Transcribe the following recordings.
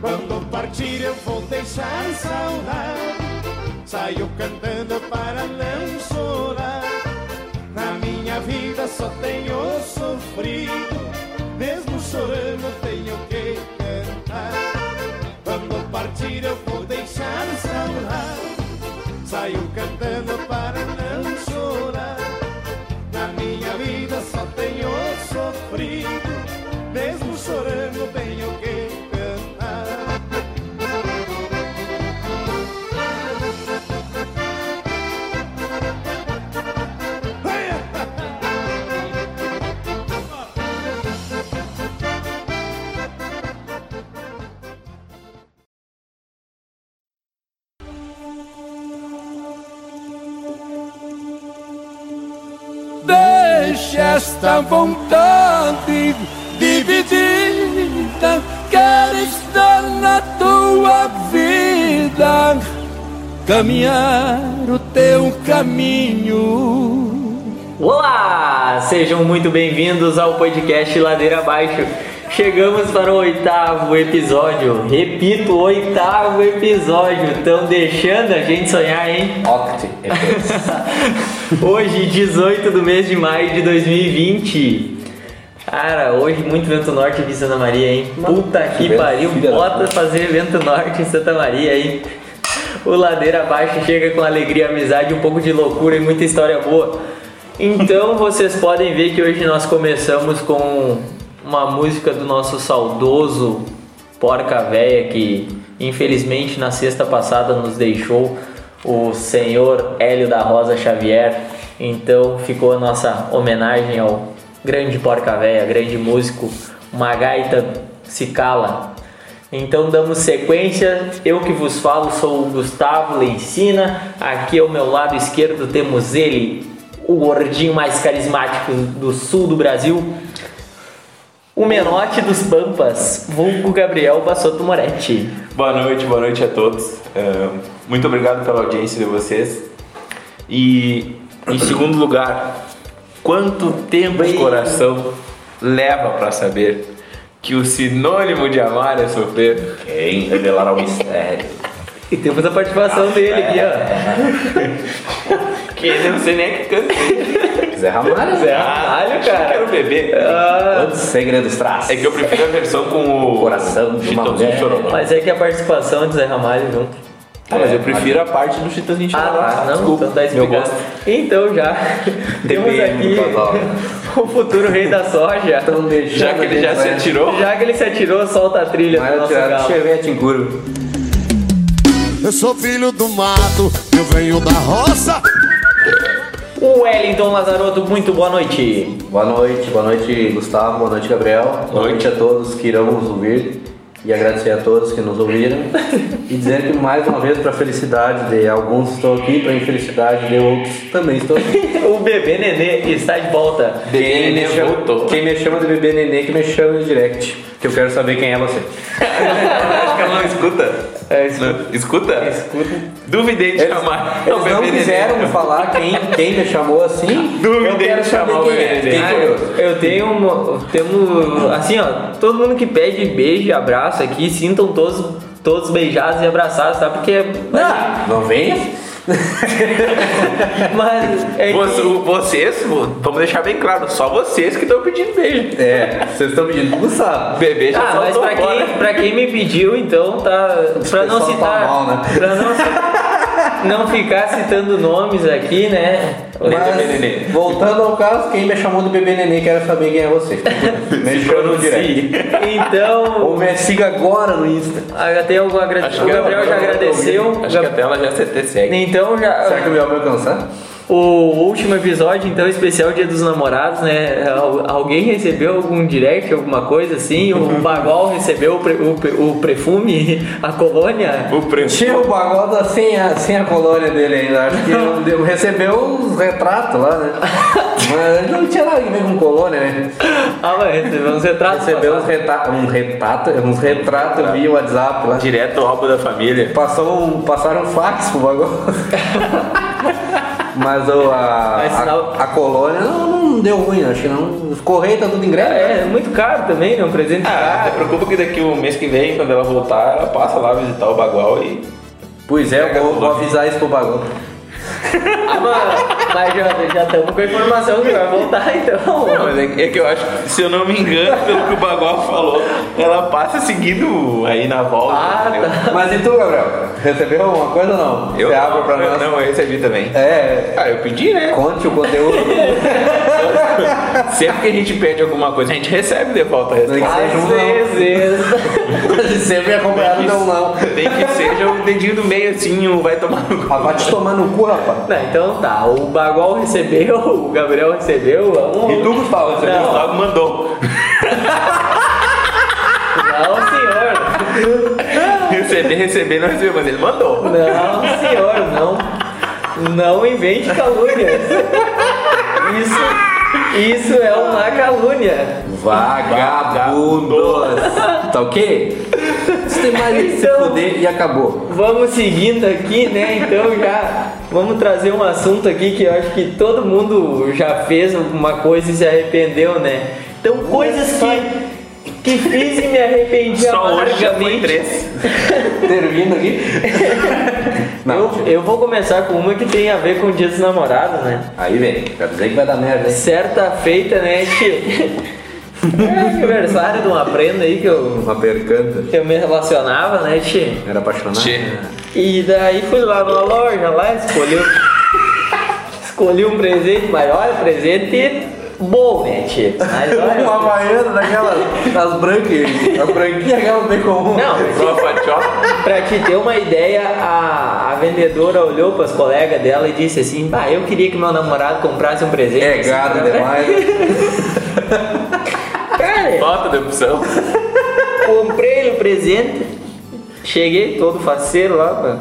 Quando partir eu vou deixar saudade. Saio cantando para não chorar. Na minha vida só tenho sofrido. Mesmo chorando tenho que cantar. Quando partir eu vou deixar saudade. Saio cantando para não chorar. Na minha vida só tenho sofrido. Mesmo chorando vontade dividida. Quero estar na tua vida, caminhar o teu caminho. Olá! Sejam muito bem-vindos ao podcast Ladeira Abaixo. Chegamos para o oitavo episódio. Repito, oitavo episódio. Estão deixando a gente sonhar, hein? Octi. Hoje, 18 do mês de maio de 2020. Cara, hoje muito vento norte em Santa Maria, hein? Puta que pariu, bota fazer vento norte em Santa Maria, hein? O Ladeira Abaixo chega com alegria, amizade, um pouco de loucura e muita história boa. Então vocês podem ver que hoje nós começamos com uma música do nosso saudoso Porca Véia que infelizmente na sexta passada nos deixou o senhor Hélio da Rosa Xavier. Então ficou a nossa homenagem ao grande Porca Véia, grande músico, uma gaita se cala. Então damos sequência, eu que vos falo sou o Gustavo Leicina, aqui ao meu lado esquerdo temos ele, o gordinho mais carismático do sul do Brasil, o menote dos Pampas, vulgo Gabriel Bassotto Moretti. Boa noite, boa noite a todos. É, muito obrigado pela audiência de vocês. E em segundo lugar, quanto tempo o coração leva para saber que o sinônimo de amar é sofrer? Quem revelará o mistério? E temos a participação dele aqui, ó. Que eu não sei nem que canta. Zé Ramalho. Zé Ramalho, cara. Quero beber. Quantos segredos traz? É que eu prefiro a versão com o Coração de uma mulher. Chororó. Mas é que a participação de Zé Ramalho junto. Ah, mas eu prefiro a parte do Chitãozinho Chororó. Ah, não, Desculpa, então tá meu explicado. gosto. Então já temos aqui o futuro rei da soja. Deixando Já que ele já se atirou, Já que ele se atirou, solta a trilha do Vai nosso galo. chevette em curva. Eu sou filho do mato, eu venho da roça. Wellington Lazarotto, muito boa noite. Boa noite, boa noite Gustavo, boa noite Gabriel. Boa noite a todos que irão nos ouvir. E agradecer a todos que nos ouviram. e dizer que mais uma vez, para felicidade de alguns estou aqui, para infelicidade de outros também estou aqui. O bebê Nenê está de volta. Quem me, chama, voltou. quem me chama de bebê nenê, que me chama no direct. Que eu quero saber quem é você. Ela não escuta. É, escuta. Não, escuta? Escuta. Duvidei de Eles, chamar. eles não quiseram me falar quem, quem me chamou assim. Duvidei de chamar o é. Ah, curioso. eu tenho uma, temos assim ó, todo mundo que pede beijo e abraço aqui, sintam todos todos beijados e abraçados, tá? Porque Não, não venha. mas é que- Você- Vocês, vamos deixar bem claro, só vocês que estão pedindo beijo. É, vocês estão pedindo pro Gustavo. Bebê já Ah, mas pra fora. quem, pra quem me pediu, então tá. Pra não pessoal tá citar. mal, né? Pra não, ci- não ficar citando nomes aqui, né? Bebê nenê. Mas, voltando ao caso, quem me chamou de bebê nenê, quero saber quem é você. Me chama no direct. Então, Ou me siga agora no Insta. até o, agra- Acho o Gabriel ela- já agradeceu. Acho que até ela já se te segue. Então já. Será que eu me alcançar? O último episódio, então, especial Dia dos Namorados, né? Al- Alguém recebeu algum direct, alguma coisa assim? O Bagol recebeu o, pre- o, o perfume, a colônia? O preço. Tinha o Bagoda sem a, sem a colônia dele ainda. Acho que eu- eu recebeu os retratos lá, né? Mas não tinha nada a ver com colônia, né? Ah, mas recebeu uns retratos. Recebeu uns, reta um retrato, uns retratos via WhatsApp lá. Direto ao álbum da família. Passou um, passaram um fax pro bagulho. Mas o, a, a, a colônia não, não, deu ruim, acho que não. Os correios tá tudo em greve. É, é muito caro também, né? Um presente Ah, não caro. se preocupa que daqui o mês que vem, quando ela voltar, ela passa lá visitar o Bagual e. Pois é, eu vou, vou avisar isso pro bagulho. Ah, mas, mas já estamos com a informação que vai voltar, então. Não, mas é, é que eu acho que, se eu não me engano, pelo que o Bagual falou, ela passa seguindo aí na volta. Ah, tá. Mas e tu, Gabriel? Recebeu alguma coisa ou não? Eu Você abre pra eu, nós. Não, eu recebi também. É, Ah, eu pedi, né? conte o conteúdo. Sempre que a gente pede alguma coisa, a gente recebe de volta a resposta. Às não. vezes. Sempre é acompanhado um não. Nem que seja o dedinho do meio assim, vai tomar no cu. Ah, vai te tomar no cu, rapaz. Não, então tá, o Bagual recebeu, o Gabriel recebeu. E tu, Gustavo, você Não. Gustavo mandou. Não, senhor. Receber, receber, não recebeu, mas ele mandou. Não, senhor, não. Não invente calúnias. Isso, isso é uma calúnia. Vagabundos. Tá ok? Você tem mais que se Então- fuder e acabou. Vamos seguindo aqui, né? Então já vamos trazer um assunto aqui que eu acho que todo mundo já fez alguma coisa e se arrependeu, né? Então coisas que que fiz e me arrependi Só hoje já foi amargamente. três. Termina aqui. Não, Eu, eu vou começar com uma que tem a ver com o dia dos namorados, né? Aí vem, quer dizer que vai dar merda, hein? Certa feita, né, tio? É aniversário de uma prenda aí que eu, Uma percanta. que eu me relacionava, né, tio? Era apaixonado? Tchê. E daí fui lá na loja, lá, escolhi, escolhi um presente, mas olha, presente bom, né? Mas Uma havaiana daquelas, das brancas, as branquinhas aquelas bem comum. não, Uma. Pra te ter uma ideia, a, a vendedora olhou pras colegas dela e disse assim: Bah, eu queria que meu namorado comprasse um presente. É gado assim, demais. Cara, Falta de opção. comprei o presente, cheguei todo faceiro lá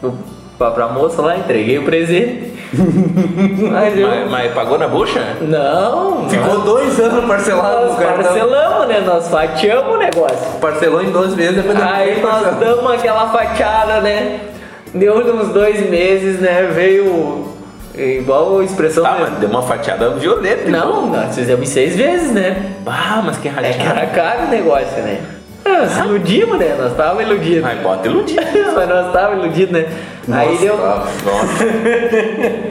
pra, pra, pra moça lá, entreguei o presente. Mas eu. Mas, mas pagou na bucha? Não, Ficou dois anos parcelado nós no cartão. parcelamos, né? Nós fatiamos o negócio. Parcelou em 12 vezes, depois Aí nós damos aquela fatiada, né? Deu uns dois meses, né? Veio igual a expressão. Né? mas deu uma fatiada violenta. Não, nós fizemos em seis vezes, né? Ah, mas que É que radical. era caro o negócio, né? Nós iludimos, né? Nós tava iludidos. Ai, bota iludido. Mas nós tava iludidos, né? Aí Nossa, deu. tá. Nossa.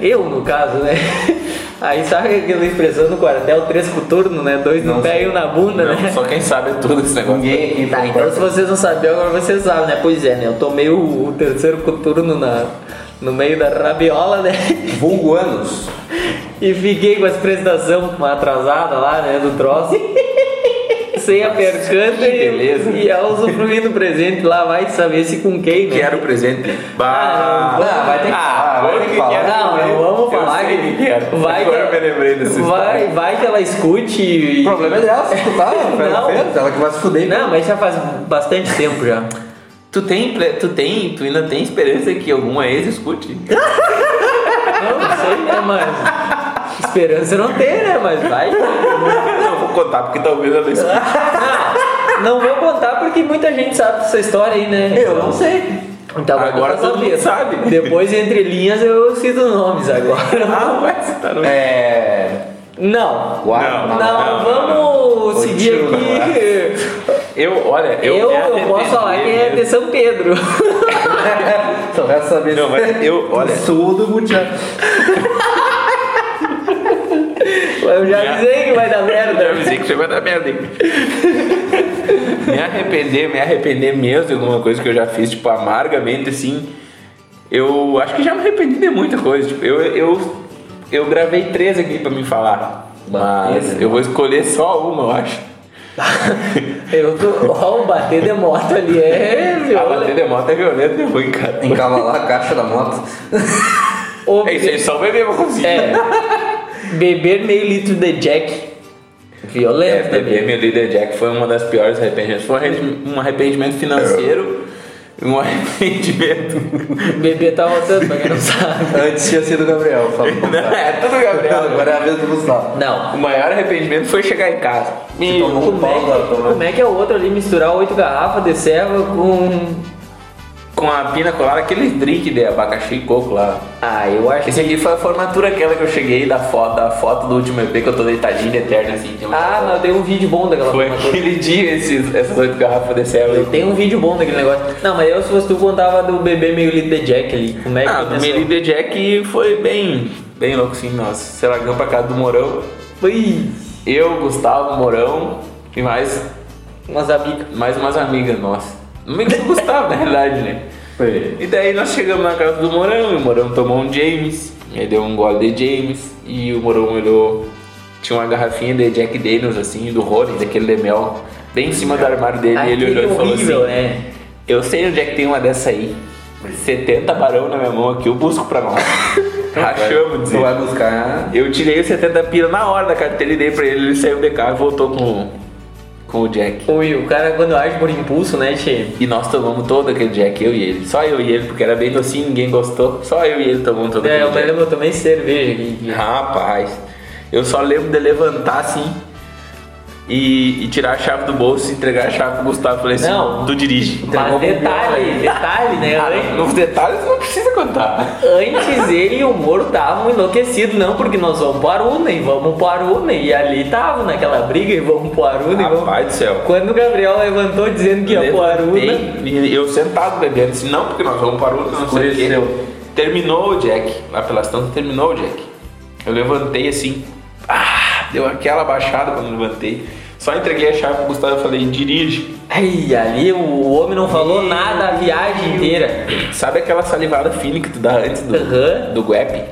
Eu, no caso, né? Aí sabe aquela expressão no quartel, três coturnos, né? Dois no Não pé sei. e um na bunda, Não, né? só quem sabe é tudo esse negócio. Ninguém aqui Tá, então se vocês não sabiam, agora vocês sabem, né? Pois é, né? Eu tomei o, o terceiro coturno na, no meio da rabiola, né? Vulgo anos. E fiquei com as prestações atrasada lá, né? Do troço. Sem a percanta e, beleza. e ela usufruindo do presente lá, vai saber se com quem, né? Quero o presente. Ah, Bah. não, vai ter que falar, vai ter que falar. Não, não vamos Eu falar sei que que era. vai Agora que eu me lembrei dessa vai, vai que ela escute e... O problema é dela se escutar, ela Não. fez, ela que vai se fuder. Não, mas já faz bastante tempo já. Tu tem, tu tem, tu ainda tem esperança que alguma ex escute? Não, não sei, né, mas... Esperança não tem, né, mas vai. Não vou contar porque talvez escute. Não, não vou contar porque muita gente sabe dessa história aí, né? Eu não sei. Então Agora todo mundo sabe. Depois, entre linhas, eu cito nomes agora. Ah, vai citar É. Não. Guarda, Não, não, vamos Ô, seguir tio, aqui. Eu, olha, eu. Eu, eu posso falar que é de São Pedro. Só resta saber Não, mas eu, olha. Sul do Mutiá. Eu já avisei que vai dar merda. Eu avisei que você vai dar merda, hein? me arrepender, me arrepender mesmo de alguma coisa que eu já fiz, tipo, amargamente, assim. Eu acho que já me arrependi de muita coisa. Tipo, eu, eu, eu gravei três aqui pra me falar. Mas eu vou escolher só uma, eu acho. Eu tô. Ó, o bater de moto ali é A bater violento. de moto é violento e ruim, cara. Encavalar a caixa da moto. Ô, É isso aí, só beber pra conseguir. É. Beber meio litro de Jack. É, Violento beber também. meu líder Jack foi uma das piores arrependimentos. Foi um arrependi- arrependimento financeiro e um arrependimento. Beber tá voltando, pra quem não sabe. Antes tinha sido o Gabriel. Pra Não, é tudo Gabriel. Agora é a vez do Gustavo. Não. O maior arrependimento foi chegar em casa. E tomou um como, é pau da que, tomada. como é que é o outro ali misturar oito garrafas de serva com. Com a pina colada, aquele drink de abacaxi e coco lá. Ah, eu acho Esse aqui foi a formatura aquela que eu cheguei da foto, da foto do último EP que eu tô deitadinho eterno assim. Tem uma- Ah, não, tem um vídeo bom daquela Foi formatura. aquele dia esses, essas oito garrafas desse aí. Tem um vídeo bom daquele negócio. Não, mas eu, se fosse tu, contava do bebê meio litro de Jack ali. Como é que Ah, do começou? Meli The Jack foi bem, bem louco assim, nós se largamos pra casa do Morão. Ui, Eu, Gustavo, Morão e mais, umas amigas. mais umas amigas nossas. Amigas do Gustavo, na realidade, né? E daí nós chegamos na casa do Morão, e o Morão tomou um James, ele deu um gole de James, e o Morão olhou, tinha uma garrafinha de Jack Daniels, assim, do Rony, daquele de mel, bem em cima do armário dele, e ele Aquele olhou e falou horrível, assim, né? eu sei onde é que tem uma dessa aí, 70 barão na minha mão aqui, eu busco pra nós. Rachamos, Tu vai buscar. Eu tirei os 70 pila na hora da carteira e dei pra ele, ele saiu de carro e voltou com, com o Jack. Ui, o cara quando age por impulso, né, Tchê? E nós tomamos todo aquele Jack, eu e ele. Só eu e ele, porque era bem docinho, ninguém gostou. Só eu e ele tomamos todo É, eu aquele me Jack. lembro, eu tomei cerveja aqui. Rapaz, eu só lembro de levantar assim e, e tirar a chave do bolso e entregar a chave pro Gustavo. Falei assim, Não. tu dirige. Mas detalhe, detalhe, né? Ah, nos detalhes não precisa contar. Antes ele e o Moro estavam enlouquecidos, não, porque nós vamos pro Aruna e vamos pro Aruna. E ali estavam naquela briga e vamos pro Aruna e vamos. Rapaz do céu. Quando o Gabriel levantou dizendo que ia pro Aruna. E eu sentado bebendo, assim, não, porque nós vamos para o não sei o. Escureceu. Terminou o Jack, lá pela estação terminou o Jack. Eu levantei assim, deu aquela baixada quando eu levantei. Só entreguei a chave pro Gustavo e falei, dirige. Ai, ali o homem não falou nada a viagem inteira. Sabe aquela salivada fina que tu dá antes do, Aham. do guep?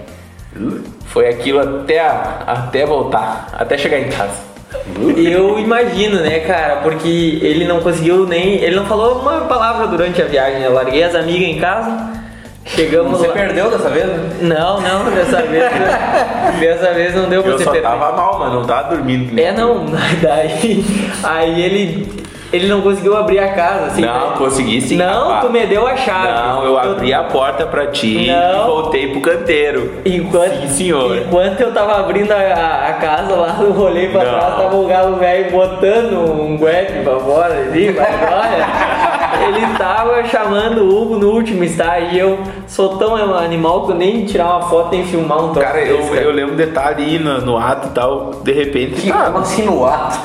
Foi aquilo até, a- até voltar, até chegar em casa. Eu imagino, né, cara, porque ele não conseguiu nem. Ele não falou uma palavra durante a viagem. Eu larguei as amigas em casa, chegamos Você lá. perdeu dessa vez, né? Não, não, dessa vez. dessa vez não deu pra Eu você perder. tava mal, mas não tava dormindo. É, não, daí. Aí ele. Ele não conseguiu abrir a casa, assim. Não, né? consegui sim. Não, rapaz. tu me deu a chave. Não, eu abri a porta pra ti Não. e voltei pro canteiro. Enquanto, Sim, senhor. enquanto eu tava abrindo a, a- a casa lá, eu olhei pra Não. trás, tava o galo velho botando um guepe pra fora ali, mas olha, ele tava chamando o Hugo no último estágio e eu sou tão animal que eu nem tirar uma foto nem filmar um troço Cara, eu, desse, cara. eu lembro um detalhe aí no, no ato e tal, de repente, Como ah, assim no ato?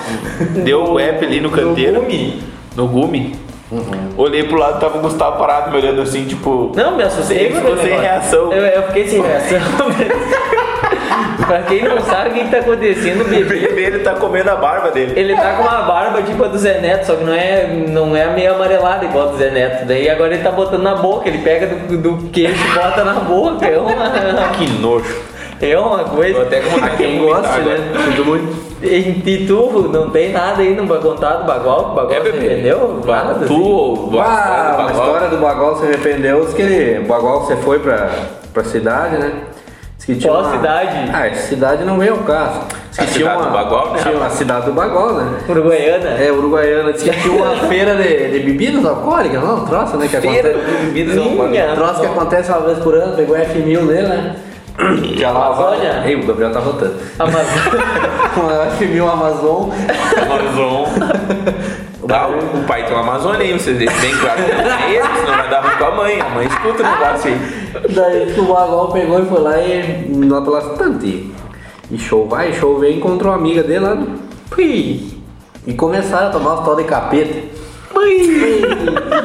deu o app ali no canteiro. gume. No gume. Olhei pro lado, tava o Gustavo parado me olhando assim, tipo. Não, me assustei. Ele ficou sem negócio. reação. Eu, eu fiquei sem reação. pra quem não sabe o que, que tá acontecendo, O bebê. bebê ele tá comendo a barba dele. Ele tá com uma barba tipo a do Zé Neto, só que não é, não é meio amarelada igual a do Zé Neto. Daí agora ele tá botando na boca, ele pega do, do queixo e bota na boca. É uma, Que nojo. é uma coisa. Tô até com vontade de Quem gosta, né? Sinto muito. E, e tu, não tem nada aí no pra contar do Bagual? O Bagual É, bebê. vendeu? Nada, Tu, assim? ou Ah, a história do Bagual se arrependeu, diz que ele, o Bagual você foi pra, pra cidade, né? Que tinha Qual uma- cidade? Ah, essa cidade não veio ao caso. Que A cidade uma, do Bagual, né, Tinha uma cidade do Bagual, né? Uruguaiana? É, Uruguaiana. Diz que tinha uma feira de, de bebidas alcoólicas, não? Um troço, né? Que Feira acontece. de bebidas alcoólicas. Um troço que acontece uma vez por ano, pegou F1000 dele, né? Já lá, Amazônia? Ei, o Gabriel tá votando. Amazônia. Uma F1000 Amazon. Amazon. Tá, o, o pai tem uma Amazônia aí, vocês deixam bem claro que não é ele, senão vai dar ruim com a mãe. A mãe escuta o negócio aí. Daí o Bagual pegou e foi lá e lá pela estante. E show vai, show vem, encontrou uma amiga dele lá. no- Pui. E começaram a tomar os tal de capeta.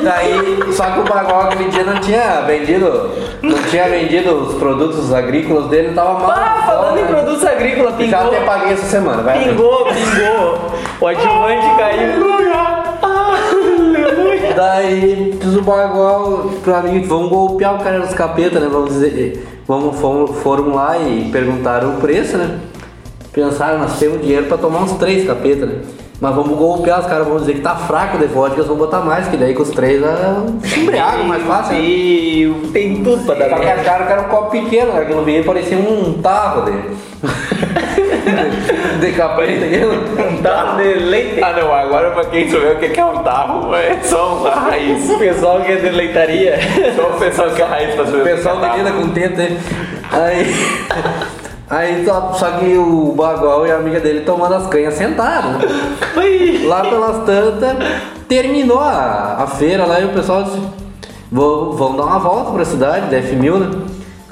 Daí, só que o Bagual aquele dia não tinha vendido, não tinha vendido os produtos agrícolas dele, tava mal. Ah, falando em produtos agrícolas, Já pingou. até paguei essa semana, vai. Pingou, pingou. O adjuvante caiu. Daí o Bagual pra mim, vamos golpear o cara dos capeta, né? Vamos dizer, vamos, fomos, foram lá e perguntaram o preço, né? Pensaram, nós temos dinheiro pra tomar uns três capeta, né? Mas vamos golpear os caras, vamos dizer que tá fraco de vodka, eles vão botar mais, que daí com os três é se embriaga mais fácil. né? E tem tudo pra dar Só que merda. a cara que era um copo pequeno, né? aquilo vinha parecia um tarro de. de aquilo. Tá de leite. Ah não, agora pra quem souber o que é um tarro, é só uma raiz. O pessoal que é de leitaria. Só o pessoal que é raiz pra saber O pessoal que lida tarro. com né? Aí. Aí só, só que o Bagual e a amiga dele tomando as canhas sentaram. Lá pelas tantas, terminou a, a feira lá e o pessoal disse, vamos dar uma volta pra cidade, da F1000, né?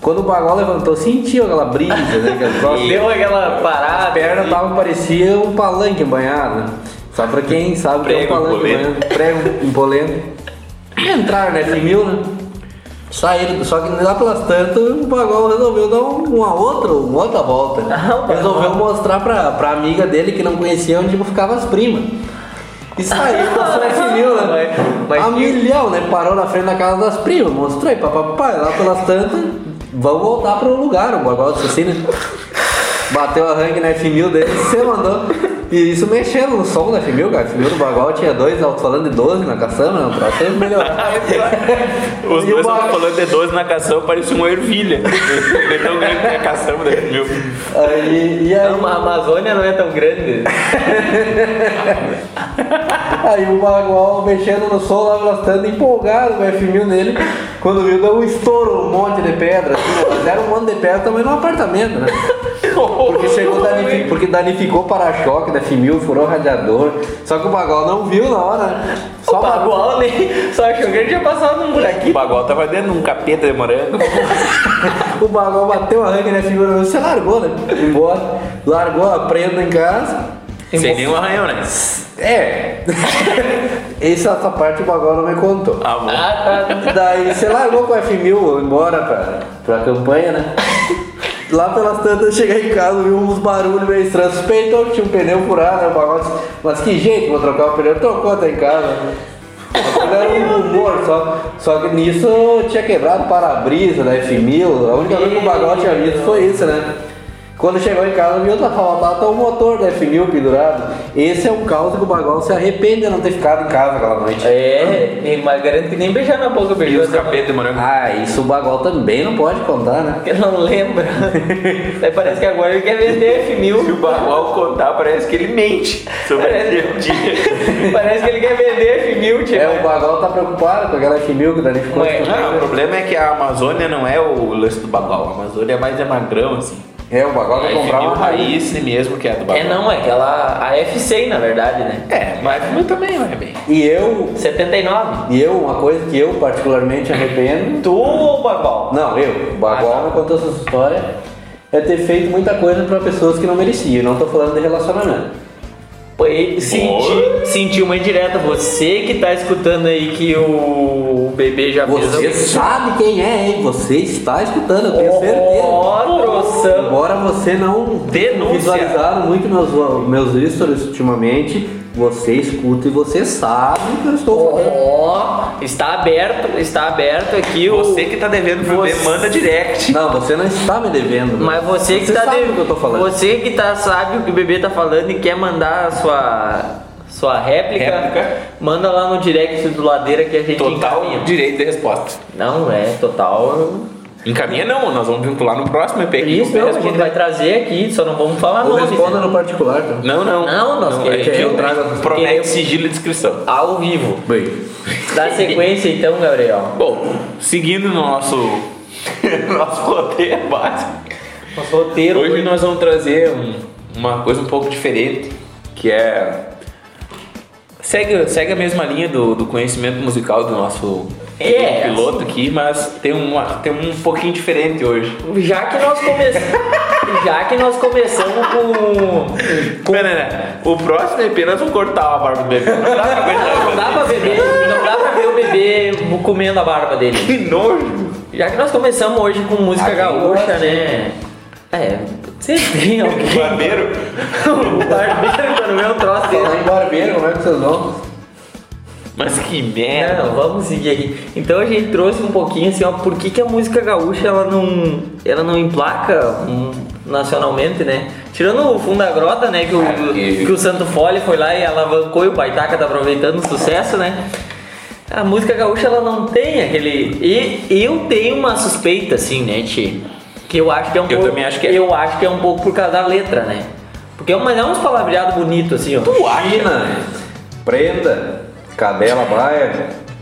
Quando o Bagual levantou, sentiu aquela brisa, né? Troço. Deu aquela parada. A perna assim. tava, parecia um palanque banhado, né? Só pra quem sabe que é um Prego palanque banhado. Prego empolento. Entraram na F1000, né? Saíram, só que lá pelas tantas o Bagual resolveu dar um- uma outra, uma outra volta. Ah, resolveu mostrar pra, pra amiga dele que não conhecia onde ficavam as primas. E saiu, mostrou a F1000, né? Mas- mas a milhão, né? Parou na frente da casa das primas, mostrou aí, papai, lá pelas tantas, vamos voltar pro lugar, o disse assim, né? Bateu a rank na F1000 dele, você mandou. E isso mexendo no som da F1000, cara. A F1000 do Bagual tinha dois alto-falando de 12 na caçamba, não, pra sempre melhorar. Os E o dois Bagual- estavam falando de 12 na caçamba, parecia uma ervilha. Tão grande que é a caçamba da mil. Aí, e aí, Não, a Amazônia não é tão grande. aí o Bagual mexendo no som lá tantas, empolgado com a F1000 nele. Quando viu, deu um estouro, um monte de pedra. Assim, mas era um monte de pedra também num apartamento, né? Porque chegou, danifi- porque danificou o para-choque da F1000, furou o radiador. Só que o Bagual não viu na hora, né? O Só bateu. Bagual nem. Só achou que ele tinha passado num O buraquinho. Bagual tava dentro de um capeta de morango. O Bagual bateu a ranca na figura, você largou, né? Embora. Largou a prenda em casa. Sem nenhum arranhão, né? É. Essa, essa parte o Bagual não me contou. Ah, bom. Ah, tá. Daí você largou com a F1000 embora pra, pra campanha, né? Lá pelas tantas eu cheguei em casa, vi uns barulhos meio estranhos. Suspeitou que tinha um pneu furado, né? Disse, mas que jeito, vou trocar o pneu. Trocou até em casa. Aquilo Era um rumor só. Só que nisso tinha quebrado para-brisa da F1000. A única coisa que o Bagual tinha visto foi isso, né? Quando chegou em casa, viu tá faltava o motor da F1000 pendurado. Esse é um caos que o Bagual se arrepende de não ter ficado em casa aquela noite. É, nem- mas garanto que nem beijar na boca E beijou os de morango. Ah, isso o Bagual também não pode contar, né? que não lembra. Daí parece que agora ele quer vender Se o F1000. Bagual contar, parece que ele mente sobre Parece- aquele dia. Parece que ele quer vender F1000, tipo. É, o Bagual tá preocupado com aquela F1000 que danificou. Tudo. Não, o problema é que a Amazônia não é o lance do Bagual. A Amazônia é mais é magrão, assim. É, o quer A comprar uma F1000 raiz. raiz mesmo que é a do Bagual. É não, é aquela. A F100 na verdade, né? É, mas F1000 também vai bem. E eu, 79. e eu, uma coisa que eu particularmente arrependo. Tu ou Bagual? Não, eu. O Bagual Ah, tá. me contou essa história. É ter feito muita coisa pra pessoas que não mereciam. Não tô falando de relacionamento. Senti, senti uma indireta. Você que tá escutando aí que o bebê já fez. Você sabe quem é, hein? Você está escutando, eu tenho certeza. Ó, troção. Embora você não Denúncia. visualizaram muito meus, meus stories ultimamente, você escuta e você sabe o que eu estou falando. Ó, está aberto, está aberto aqui o. Você que tá devendo pro bebê, Você- manda direct. Não, você não está me devendo. Mas você que você tá sabe de- o que eu tô falando. Você que tá sabe o que o bebê tá falando e quer mandar a sua sua réplica, Réplica. manda lá no direct do Ladeira que a gente Total encaminha. direito de resposta. Não é total. Encaminha não, nós vamos vincular no próximo EP. que Isso não, a gente vai trazer aqui, só não vamos falar Ou nomes. responda né? no particular, tá? Não, não. Não, nós é queremos- que eu trago- promete queremos- sigilo e descrição. Ao vivo. Bem, Dá sequência então, Gabriel. Bom, seguindo no nosso, nosso roteiro básico, Nosso roteiro. hoje nós vamos trazer um- uma coisa um pouco diferente, que é... Segue, segue a mesma linha do, do conhecimento musical do nosso É, piloto aqui, mas tem, uma, tem um pouquinho diferente hoje. Já que nós começamos. Já que nós começamos com. Pera, né? O próximo EP nós vamos cortar a barba do bebê. Não dá pra aguentar. Não dá pra beber, não dá pra ver o bebê comendo a barba dele. Que nojo! Já que nós começamos hoje com música gaúcha, gosta. né? É, sempre tem alguém. Barbeiro? o barbeiro quando vê um troço dele. em barbeiro, como é que vocês vão? Mas que merda! Não, vamos seguir aqui. Então a gente trouxe um pouquinho assim, ó, por que, que a música gaúcha ela não, ela não emplaca hum, nacionalmente, né? Tirando o fundo da grota, né? Que o, É, que- que o Santo Fole foi lá e alavancou e o Baitaca tá aproveitando o sucesso, né? A música gaúcha ela não tem aquele. E eu tenho uma suspeita, assim, né, Ti? Que eu acho que é um Eu pouco. também acho que é. Eu acho que é um pouco por causa da letra, né? Porque é, um- mas é uns palavreados bonitos, assim, ó. Tu acha? China, prenda, cadela baia.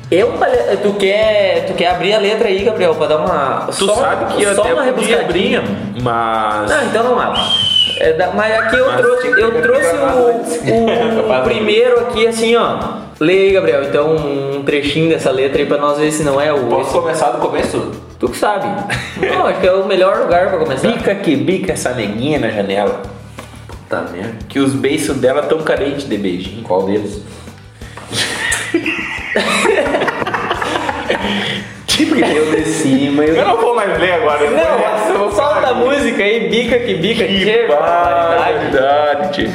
Eu, tu quer, tu quer abrir a letra aí, Gabriel, pra dar uma. Tu só, sabe que eu só até uma podia abrir, mas... Não, então não abre. É da- mas aqui eu Mas trouxe, eu trouxe o, o de- primeiro aqui assim, ó. Lê aí, Gabriel, então um trechinho dessa letra aí pra nós ver se não é o. Posso começar do começo? Tu que sabe. Não, acho que é o melhor lugar pra começar. Bica que bica essa neguinha na janela. Tá merda. Que os beiços dela tão carentes de beijinho. Qual deles? Tipo, Eu de cima e eu não vou mais ler agora. eu vou eu vou Não, solta falar a música aí, bica que bica, Que que barbaridade. barbaridade.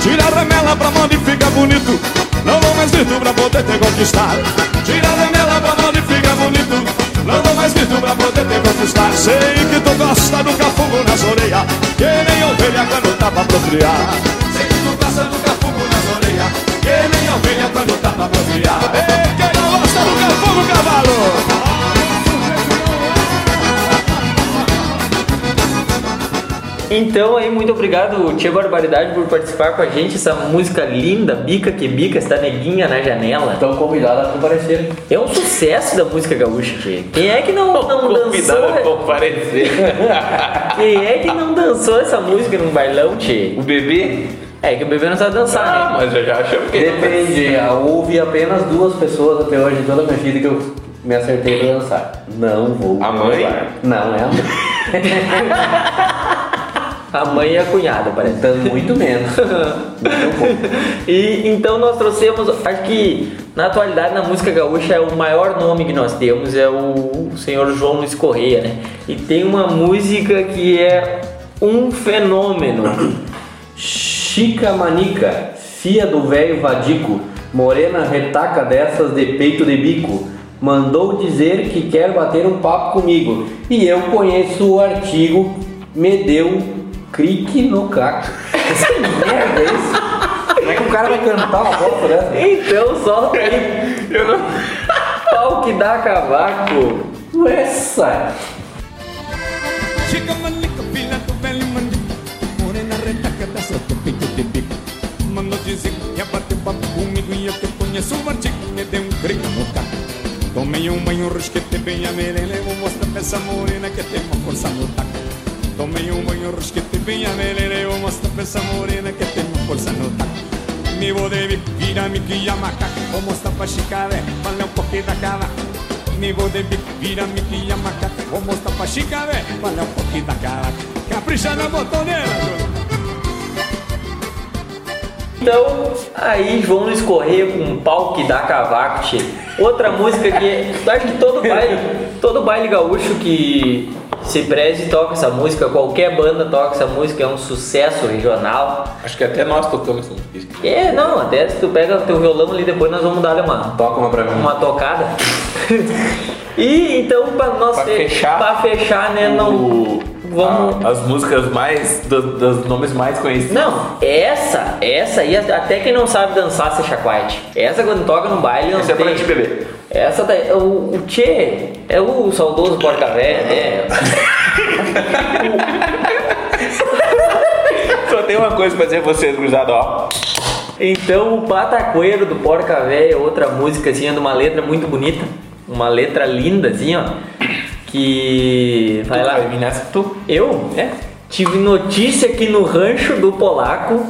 Tira a remela pra onde fica bonito Não dou mais grito pra poder te conquistar Tira a remela pra onde fica bonito Não dou mais grito pra poder te conquistar Sei que tu gosta do cafugo nas orelhas Que nem ovelha quando tá pra procriar Ovelha quando tá pra Ei, quem não gosta do cavalo? Então aí, muito obrigado, Tia Barbaridade, por participar com a gente. Essa música linda, bica que bica, essa neguinha na janela. Estão convidados a comparecer. É um sucesso da música gaúcha, Tia. Quem é que não, não Convidado a dançou? comparecer. Quem é que não dançou essa música num bailão, Tia? o bebê? É que o bebê não sabe dançar, Ah, né? mas eu já achamos que Depende, houve apenas duas pessoas até hoje em toda a minha vida que eu me acertei pra dançar. Não vou. A mãe? Não, é a mãe. A mãe e a cunhada, parece. Então, muito menos. E então nós trouxemos, acho que na atualidade na música gaúcha é o maior nome que nós temos é o senhor João Luiz Correia, né? E tem uma música que é um fenômeno. Chica Manica, fia do velho Vadico, morena retaca dessas de peito de bico, mandou dizer que quer bater um papo comigo. E eu conheço o artigo, me deu clique no caco. Que merda é isso? Como é que o cara vai cantar uma bosta dessa? Então solta aí. Eu não... Pau que dá cavaco. Essa! Chica Mandou dizer ia bater papo comigo E eu que conheço o artigo Me deu um grito no caco Tomei um banho, risquete bem a merena Eu vou mostrar pra essa morena que tem uma força no taco. Tomei um banho, risquete bem a merena Eu vou mostrar pra essa morena que tem uma força no taco. Me vou de vira me guia macaco Vou mostrar pra chicaré, valeu um pouquinho da cava. Me vou de vira me guia macaco Vou mostrar pra chicaré, valeu um pouquinho da caraca Capricha na botoneira. Então, aí Luiz Correia com um pau que dá cavaco, tchê. Outra música que acho que todo baile, todo baile gaúcho que se preze toca essa música, qualquer banda toca essa música, é um sucesso regional. Acho que até nós tocamos essa música. É, não, até se tu pega o teu violão ali, depois nós vamos dar uma, Toca uma pra mim. uma tocada. e então, pra nós Pra fechar, pra fechar, né, não... Vamos... a- as músicas mais. do- dos nomes mais conhecidos. Não, essa, essa aí, até quem não sabe dançar se chacoate. Essa quando toca no baile Essa é tem. pra te beber. Essa daí, o, o Tchê é o saudoso porca velha, né? Só tem uma coisa pra dizer pra vocês, gurizada, ó. Então o Patacoeiro do Porca Véia, outra música assim, é de uma letra muito bonita, uma letra linda assim, ó, que vai lá. Vai nessa tu. Eu? É. Tive notícia que no rancho do polaco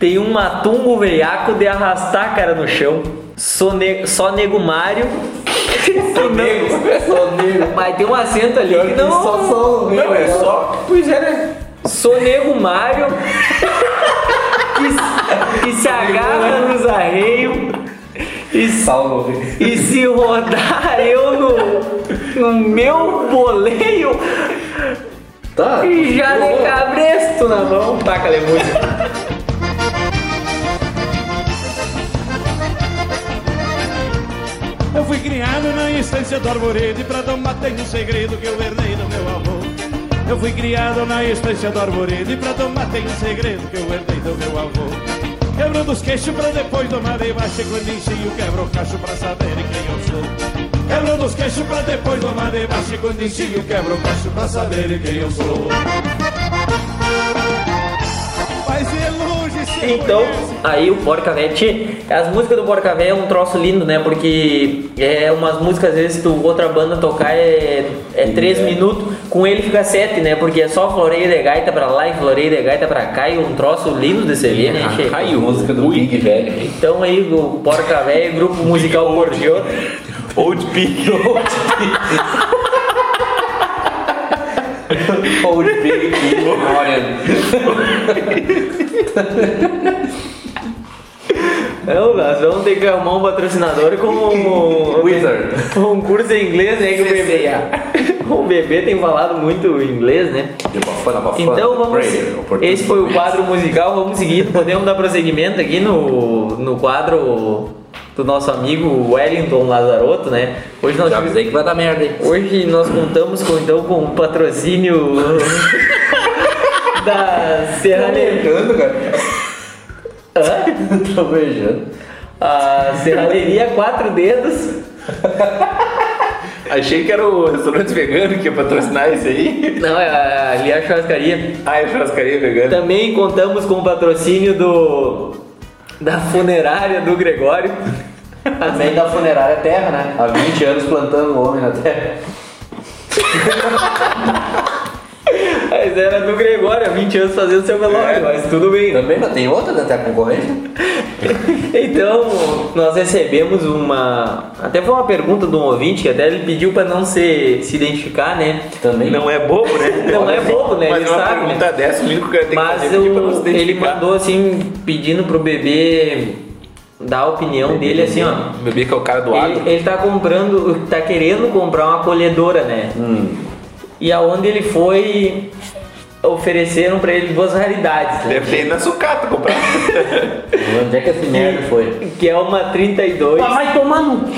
tem um matumbo veiaco de arrastar a cara no chão. Sou ne- só nego Mário. Mas tem um acento ali que não. Só sou Não, é só. Pois é, né? Sou nego Mário que, que se agarra nos arreios e, e se rodar eu no, no meu boleio Tá. e já de cabresto na mão. Taca a música. Eu fui criado na estância do Arvoredo E pra tomar tem um segredo que eu herdei do meu avô Eu fui criado na estância do Arvoredo E pra tomar tem um segredo que eu herdei do meu avô Quebrando os queixos pra depois tomar debaixo E quando ensino quebro o cacho pra saber quem eu sou Pra depois tomar debaixo E quando quebro o cacho pra saber quem eu sou é Então, aí o Porca Véia, tchê, as músicas do Porca Véia é um troço lindo, né? Porque é umas músicas, às vezes, tu outra banda tocar é, é três minutos, com ele fica sete, né? Porque é só floreio de gaita pra lá e floreio de gaita pra cá e um troço lindo de ver, né, tchê? Caiu. Música do Big Velho. Então aí o Porca Véia, grupo musical Cordiona. Old Pig. Old Big Memorial. Não, nós vamos ter que arrumar um patrocinador com um, Wizard. um curso em inglês, né? Que o bebê, o bebê tem falado muito inglês, né? Então vamos. Esse foi o quadro musical, vamos seguir. Podemos dar prosseguimento aqui no, no quadro do nosso amigo Wellington Lazarotto, né? Hoje nós Já avisei que vai dar merda, hein? Hoje nós contamos com, então com o patrocínio da beijando, cara. Tô beijando. A Serralheria Quatro Dedos. Achei que era o restaurante vegano que ia patrocinar isso aí. Não, é a- ali é a churrascaria. Ah, é churrascaria vegana. Também contamos com o patrocínio do da funerária do Gregório. Também da funerária terra, né? Há 20 anos plantando homem na terra. Mas era do Gregório, há 20 anos fazendo seu velório, mas tudo bem. Também, mas tem outra da concorrência. Então, nós recebemos uma. Até foi uma pergunta de um ouvinte que até ele pediu para não se, se identificar, né? Também. Não é bobo, né? Não é bobo, né? Mas Ele uma sabe, pergunta né? dessa, o único que eu tenho que Mas fazer é pedir pra não se ele mandou assim, pedindo pro bebê dar a opinião dele assim, ó. O bebê que é o cara do agro. Ele, ele tá comprando, tá querendo comprar uma colhedora, né? Hum. E aonde ele foi, ofereceram pra ele duas raridades, né? Deve ter ido na sucata comprar. Onde é que esse merda foi? Que é uma 32 vai tomar no.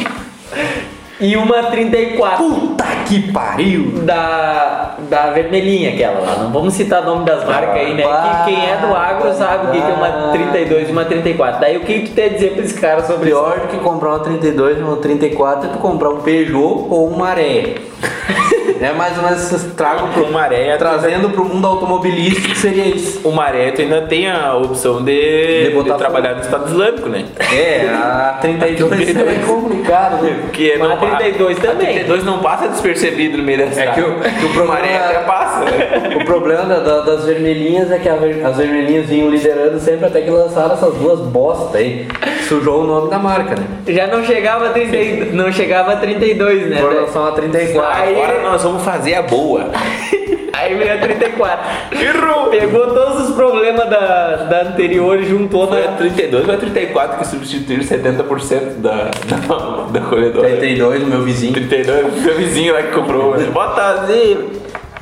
e uma 34 Puta que pariu! da, da vermelhinha aquela lá. Não vamos citar o nome das marcas aí, né? Que quem é do agro sabe o que é uma 32 e uma 34. Daí o que tu tem a dizer pra esse cara sobre isso? Pior do que comprar uma 32 ou uma 34 é tu comprar um Peugeot ou uma Maré. é mais ou menos esse trago pro, maré, trazendo pro mundo automobilístico seria isso. O maré ainda tem a opção de, De botar de trabalhar no Estado Islâmico, né? É, a 32 é complicado, né? Porque Mas a 32 a também. 32 não passa despercebido no meio da estrada. que o- que o problema maré é- até passa. né? O problema da- da- das vermelhinhas é que a as vermelhinhas vinham liderando sempre até que lançaram essas duas bosta aí. Sujou o nome da marca, né? Já não chegava a 30, não chegava a 32, né? Por lançar uma 34. Aí- Agora nós vamos fazer a boa. Aí veio a 34. Errou! Pegou todos os problemas da, da anterior e juntou Foi a na. 32 ou a 34 que substituíram 70% da, da, da colhedora. 32, o meu vizinho. 32, meu vizinho lá que comprou. né? Bota assim.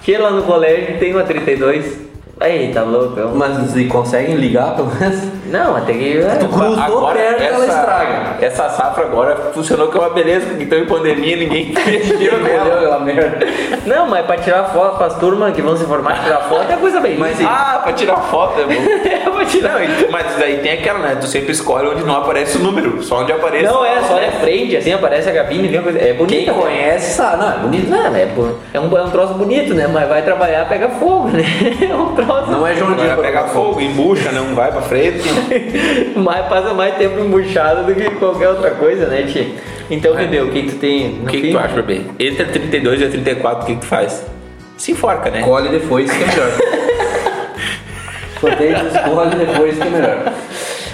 Que lá no colégio tem uma 32. Aí, tá louco. é Mas e conseguem ligar pelo menos? Não, mas tem que. é, Cruzou perto, ela estraga. Essa safra agora funcionou que é uma beleza, porque então em pandemia ninguém mexeu Entendeu nela. merda? Não, mas pra tirar foto, pras turmas que vão se formar, tirar foto é coisa bem. Mas Ah, pra tirar foto é bom. é pra tirar. Não, mas aí tem aquela, né? Tu sempre escolhe onde não aparece o número, só onde aparece. Não, é só na frente, assim, aparece a cabine, vem coisa. É bonito. Quem conhece sabe. Não, é bonito. Não, é, é, um, é um troço bonito, né? Mas vai trabalhar, pega fogo, né? É um troço. Não é João pegar fogo, embucha, não vai pra frente. Mas passa mais tempo embuchado do que qualquer outra coisa, né, Tio? Então, bebê, o que, que tu tem? O que, que tu acha, bebê? Entre a 32 e a 34, o que, que tu faz? Se enforca, né? Escolhe depois que é melhor. Sorteio, escolhe depois que é melhor.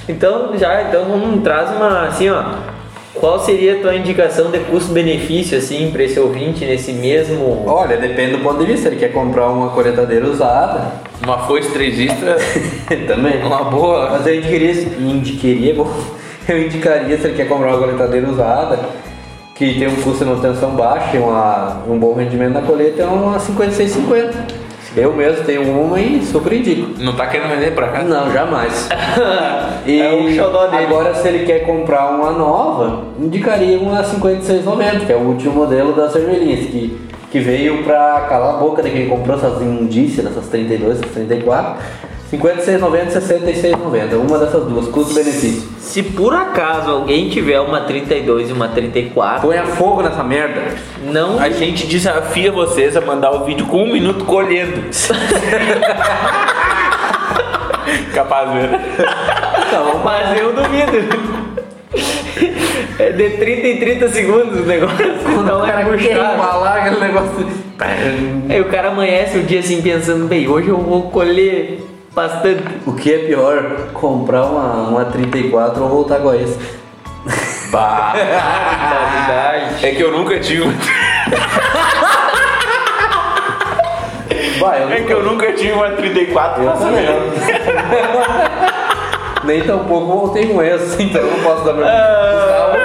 Então, já, então vamos traz uma assim, ó. Qual seria a tua indicação de custo-benefício, assim, pra esse ouvinte nesse mesmo. Olha, depende do ponto de vista. Ele quer comprar uma coletadeira usada, Uma foice trêsista, também. uma boa. Mas eu indicaria, indicaria, bom, eu indicaria se ele quer comprar uma coletadeira usada, que tem um custo de manutenção baixo e uma, um bom rendimento na colheita, é uma 5650. Eu mesmo tenho uma e super indico. Não tá querendo vender pra cá? Não, jamais. E É xodó dele. agora, se ele quer comprar uma nova, indicaria uma 5690, que é o último modelo das vermelhinhas, que, que veio pra calar a boca de quem comprou essas imundícias, dessas 32, essas 34. 56,90 66,90, uma dessas duas, custo-benefício. Se por acaso alguém tiver uma 32 e uma 34, Ponha fogo nessa merda. não. A gente desafia vocês a mandar o vídeo com um minuto colhendo. Capaz, né? Mas eu duvido. É de 30 em 30 segundos o negócio. Quando Não o cara é quer embalar aquele negócio. Aí o cara amanhece o dia assim pensando, bem, hoje eu vou colher bastante. O que é pior, comprar uma, uma 34 ou voltar com esse? Bah. É que eu nunca tive. eu É que eu nunca tive uma 34 Eu saber. Nem tão pouco voltei com esse, então eu não posso dar meu. Ah,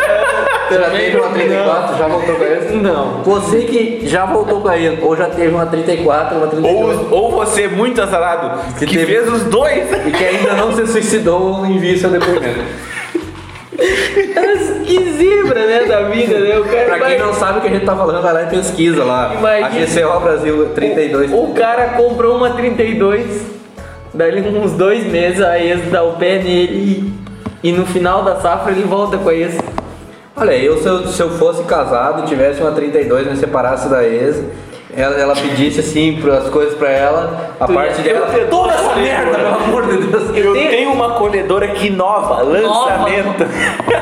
Você já teve uma 34, já voltou com esse? Não. Você que já voltou com ele, ou já teve uma 34, uma 34. Ou, ou você muito azarado, que, Que teve- fez os dois. E que ainda não se suicidou, envie seu depoimento. Que zebra, né, da vida, né? O cara Pra vai- quem não sabe o que a gente tá falando, vai lá e pesquisa lá. Imagina. AGCO Brasil 32. O, o cara comprou uma 32, daí uns dois meses a ex dá o pé nele e, e no final da safra ele volta com a ex. Olha, eu se, eu se eu fosse casado tivesse uma 32, me separasse da ex, ela, ela pedisse assim as coisas pra ela, a Tu parte dela. eu- eu- Toda essa merda, pelo amor de Deus. Eu tenho- tenho uma colhedora aqui nova, lançamento.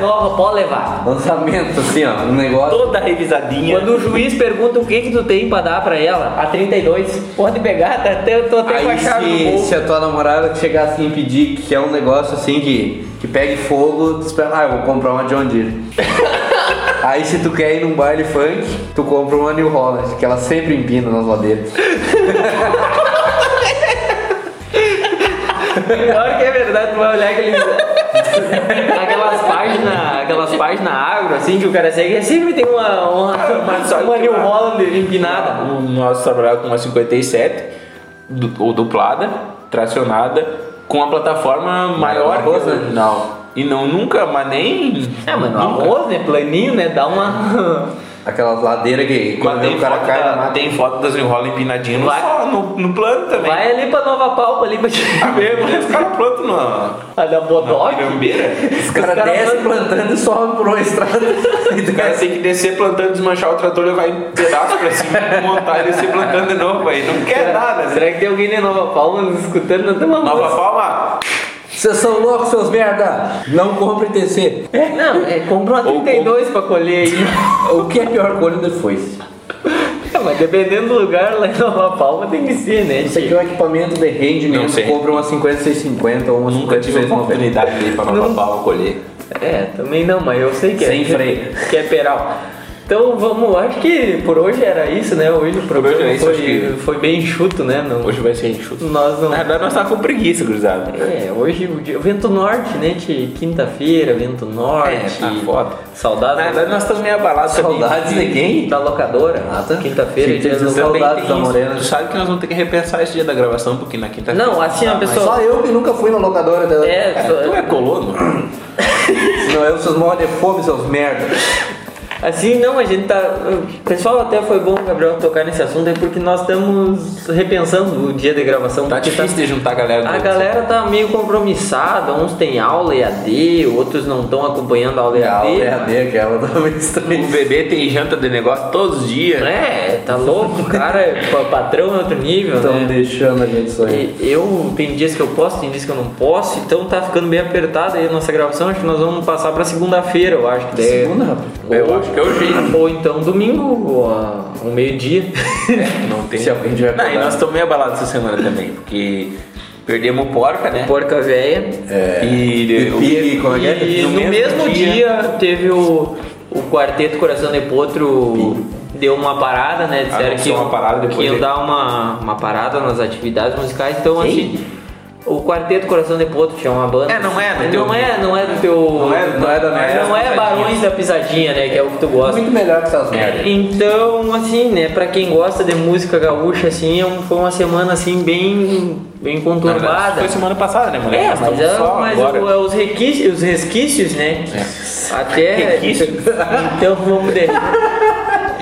Nova, nova, pode levar. Lançamento, assim, ó, um negócio. Toda revisadinha. Quando o juiz pergunta o que que tu tem pra dar pra ela, a 32, pode pegar, tá até, eu tô até com a Aí chave no se, bolso. se a tua namorada chegar assim e pedir que é um negócio assim que, que pegue fogo, tu espera, ah, eu vou comprar uma John Deere. Aí se tu quer ir num baile funk, tu compra uma New Holland, que ela sempre empina nas ladeiras. Pior que é verdade, tu vai olhar aqueles, aquelas páginas, aquelas páginas agro, assim, que o cara segue, sempre tem uma, uma, uma, uma New Holland empinada. O nosso trabalhava com uma 57, du- ou duplada, tracionada, com a plataforma maior que a né? original. E não nunca, mas nem. É, mas no nunca. arroz, né, planinho, né, dá uma... Aquelas ladeiras que quando o cara cai da, na tem foto das Holland empinadinhas no, no, no plano também. Vai ali pra Nova Palpa, ali pra te ver, Os mas... caras plantam na, A da na Bodoc. Os caras cara descem plantando e sobem por uma estrada. O cara tem que descer plantando, desmanchar o trator, levar em pedaço pra cima, montar e descer plantando de novo. Aí não quer nada. né? Será que tem alguém de Nova Palma nos escutando? Não tem uma Nova música. Palma, Vocês são loucos, seus merda! Não compre TC. Não, é, compra uma Ou 32 pra colher aí. O que é pior colho de foice? É, mas dependendo do lugar, lá em Nova Palma tem que ser, né? Isso aqui é um equipamento de Não rendimento. sei. Compra uma 5650 ou uma nunca tive a 5690. oportunidade de ir pra Nova Palma colher. É, também não, mas eu sei que Sem é. freio. Que é peral. Então vamos, acho que por hoje era isso, né? Hoje o programa hoje é isso, foi, que- foi bem enxuto, né? Não, Hoje vai ser enxuto. nós não. Na verdade, nós tava com preguiça, cruzado. É, hoje o dia, vento norte, né? Tchê? Quinta-feira, vento norte. É, tá foda. Saudades Na verdade, nós estamos meio abalados também. Saudades de quem? da locadora. Ah, tá. Quinta-feira, Sim, dia tem do saudades da. Morena. Tu sabe que nós vamos ter que repensar esse dia da gravação, porque na quinta-feira. Não, assim, a pessoa- Só eu que nunca fui na locadora dela. É, Tu é colono? Senão eu, vocês morrem de fome, seus merda. Assim, não, a gente tá. O pessoal até foi bom, Gabriel, tocar nesse assunto aí, porque nós estamos repensando o dia de gravação. Tá porque difícil de juntar a galera. A galera tá meio compromissada, uns têm aula EAD, outros não estão acompanhando a aula A EAD. EAD, aquela também O estranha. bebê tem janta de negócio todos os dias. É, tá louco, o cara é pa- patrão é outro nível, Estão né? deixando a gente sonhar. E Eu, tem dias que eu posso, tem dias que eu não posso, então tá ficando bem apertada aí a nossa gravação. Acho que nós vamos passar pra segunda-feira, eu acho que. Segunda, rapaz? Eu acho que é o jeito. Ou então domingo, ou a- um meio-dia. Não tem. Se alguém tiver Não, e nós estamos meio abalados essa semana também, porque perdemos o porca, né? Porca véia. É. E, E pig, como é que é? E no, mesmo, dia, teve o, o Quarteto Coração de Potro deu uma parada, né? Disseram Anunciou que, uma parada depois que iam de- dar uma, uma parada nas atividades musicais. Então, assim, o Quarteto Coração de Potro tinha uma banda. É, não é do não teu- é, não é do teu. Não é- não é da não merda. Não é Barões da Pisadinha, né? Que é o que tu gosta. Muito melhor que essas merdas. Então, assim, né, pra quem gosta de música gaúcha, assim, é foi uma semana, assim, bem, bem conturbada. Foi semana passada, né, moleque? É, mas, é, mas o- é os, requisitos, os resquícios, né? Até. Resquícios. Então vamos de...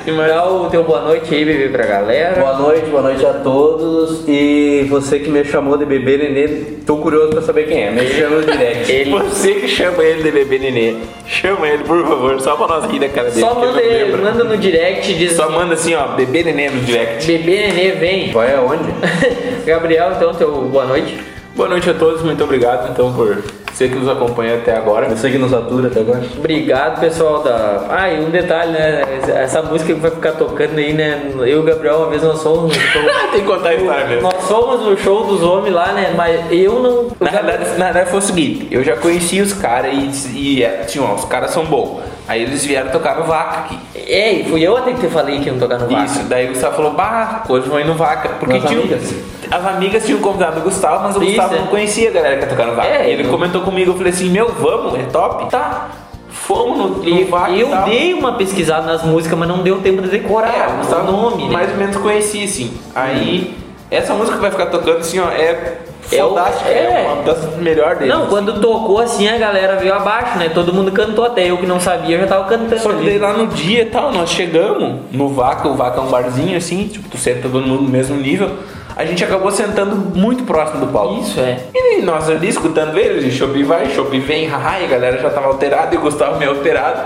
Dá o teu boa noite aí, bebê, pra galera. Boa noite, boa noite a todos. E você que me chamou de bebê nenê, tô curioso pra saber quem é. Me chama no direct. Ele Você que chama ele de bebê nenê, chama ele, por favor, só pra nós rir da cara dele. só manda, ele manda no direct diz Só manda assim, ó, bebê nenê no direct. bebê nenê vem. Vai aonde? Gabriel, então teu boa noite. Boa noite a todos, muito obrigado então por você que nos acompanha até agora. Você que nos atura até agora. Obrigado, pessoal da. Ah, e um detalhe, né? Essa música que vai ficar tocando aí, né? Eu e o Gabriel, uma vez nós fomos no show. Tem que contar a história mesmo. Nós fomos no show dos homens lá, né? Mas eu não. Na verdade, na verdade foi o seguinte, eu já conheci os caras e, e é, tinha, ó, os caras são bons. Aí eles vieram tocar no Vaca aqui. É, e fui eu até que te falei que iam tocar no Vaca. Isso, daí o Gustavo falou, bah, hoje vão ir no Vaca. Porque tinha, amigas? as amigas tinham convidado o Gustavo, mas o Isso, Gustavo é. não conhecia a galera que ia tocar no Vaca. É, ele eu- comentou comigo, eu falei assim, meu, vamos, é top? Tá. Fomos no, no E Vaca eu tal. dei uma pesquisada nas músicas, mas não deu tempo de decorar É, o Gustavo nome, né? mais ou menos conhecia, assim. Aí, essa música que vai ficar tocando, assim, ó, é É o- fantástica. é. É, uma das melhores deles. Não, quando tocou assim, a galera veio abaixo, né? Todo mundo cantou, até eu que não sabia já tava cantando. Só que ali. daí lá no dia e tal, nós chegamos no Vaca, o Vaca é um barzinho assim, tipo, tu senta todo mundo no mesmo nível. A gente acabou sentando muito próximo do palco. Isso, é. E nós ali escutando eles, e Chopp vai, Chopp vem, haha, e a galera já tava alterada, e o Gustavo meio alterado.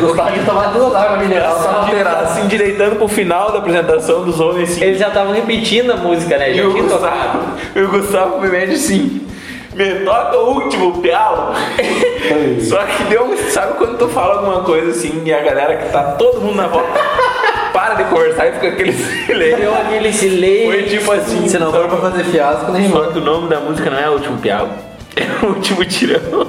Gostava de tomar duas águas minerais, tava alterado. assim, direitando pro final da apresentação dos homens, assim. Eles já estavam repetindo a música, né? E Já o tinha tocado. Gustavo, e o Gustavo me mete assim, me toca o último pialo. Só que deu um. Sabe quando tu fala alguma coisa assim e a galera que tá todo mundo na volta para de conversar e fica aquele silêncio. Deu aquele silêncio. Foi tipo assim. Se não for pra fazer fiasco, nem Só mano. que o nome da música não é o último pialo, é o último tirão.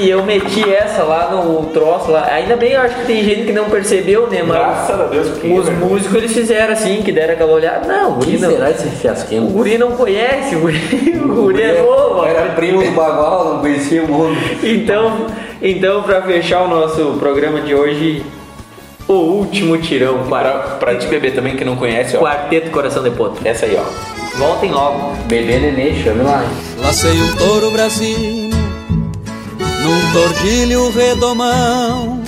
E eu meti essa lá no troço lá. Ainda bem, eu acho que tem gente que não percebeu, né? Mas Graças a Deus, porque. os músicos eles fizeram assim, que deram aquela olhada. Não, o O guri que não, será esse o fiasquinho? guri não conhece, o guri, o guri é novo. Era primo do Bagual, não conhecia o mundo. Então, então para fechar o nosso programa de hoje, o último tirão, Pra, quar- pra te beber também que não conhece, ó. Quarteto Coração de Potro. Essa aí, ó. Voltem logo. Bebê nenê, chame lá. Lacei um touro brasino Num tordilho redomão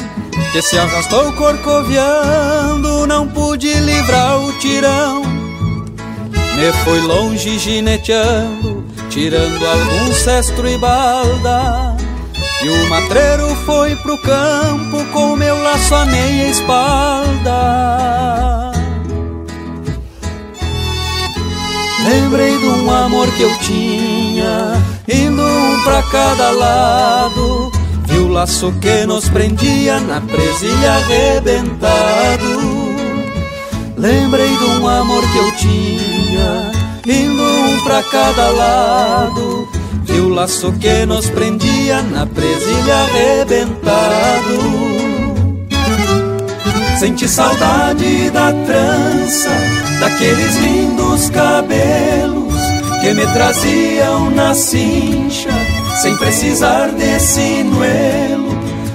Que se arrastou corcoviando Não pude livrar o tirão. Me foi longe gineteando Tirando algum cestro e balda E o matreiro foi pro campo Com meu laço a meia espalda. Lembrei de um amor que eu tinha, indo um pra cada lado. Vi o laço que nos prendia na presilha arrebentado. Lembrei de um amor que eu tinha, indo um pra cada lado. Vi o laço que nos prendia na presilha arrebentado. Senti saudade da trança, daqueles lindos cabelos que me traziam na cincha, sem precisar de sinuelo.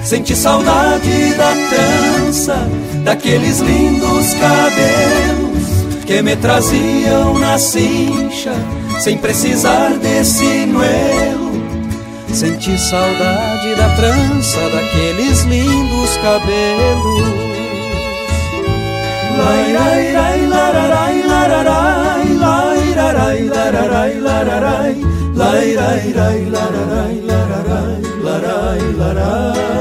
Senti saudade da trança, daqueles lindos cabelos que me traziam na cincha, sem precisar de sinuelo. Senti saudade da trança, daqueles lindos cabelos. Lai, lai, lai, lararai, lararai, la rai la ra rai la ra rai la rai rai la ra rai la ra rai la rai la rai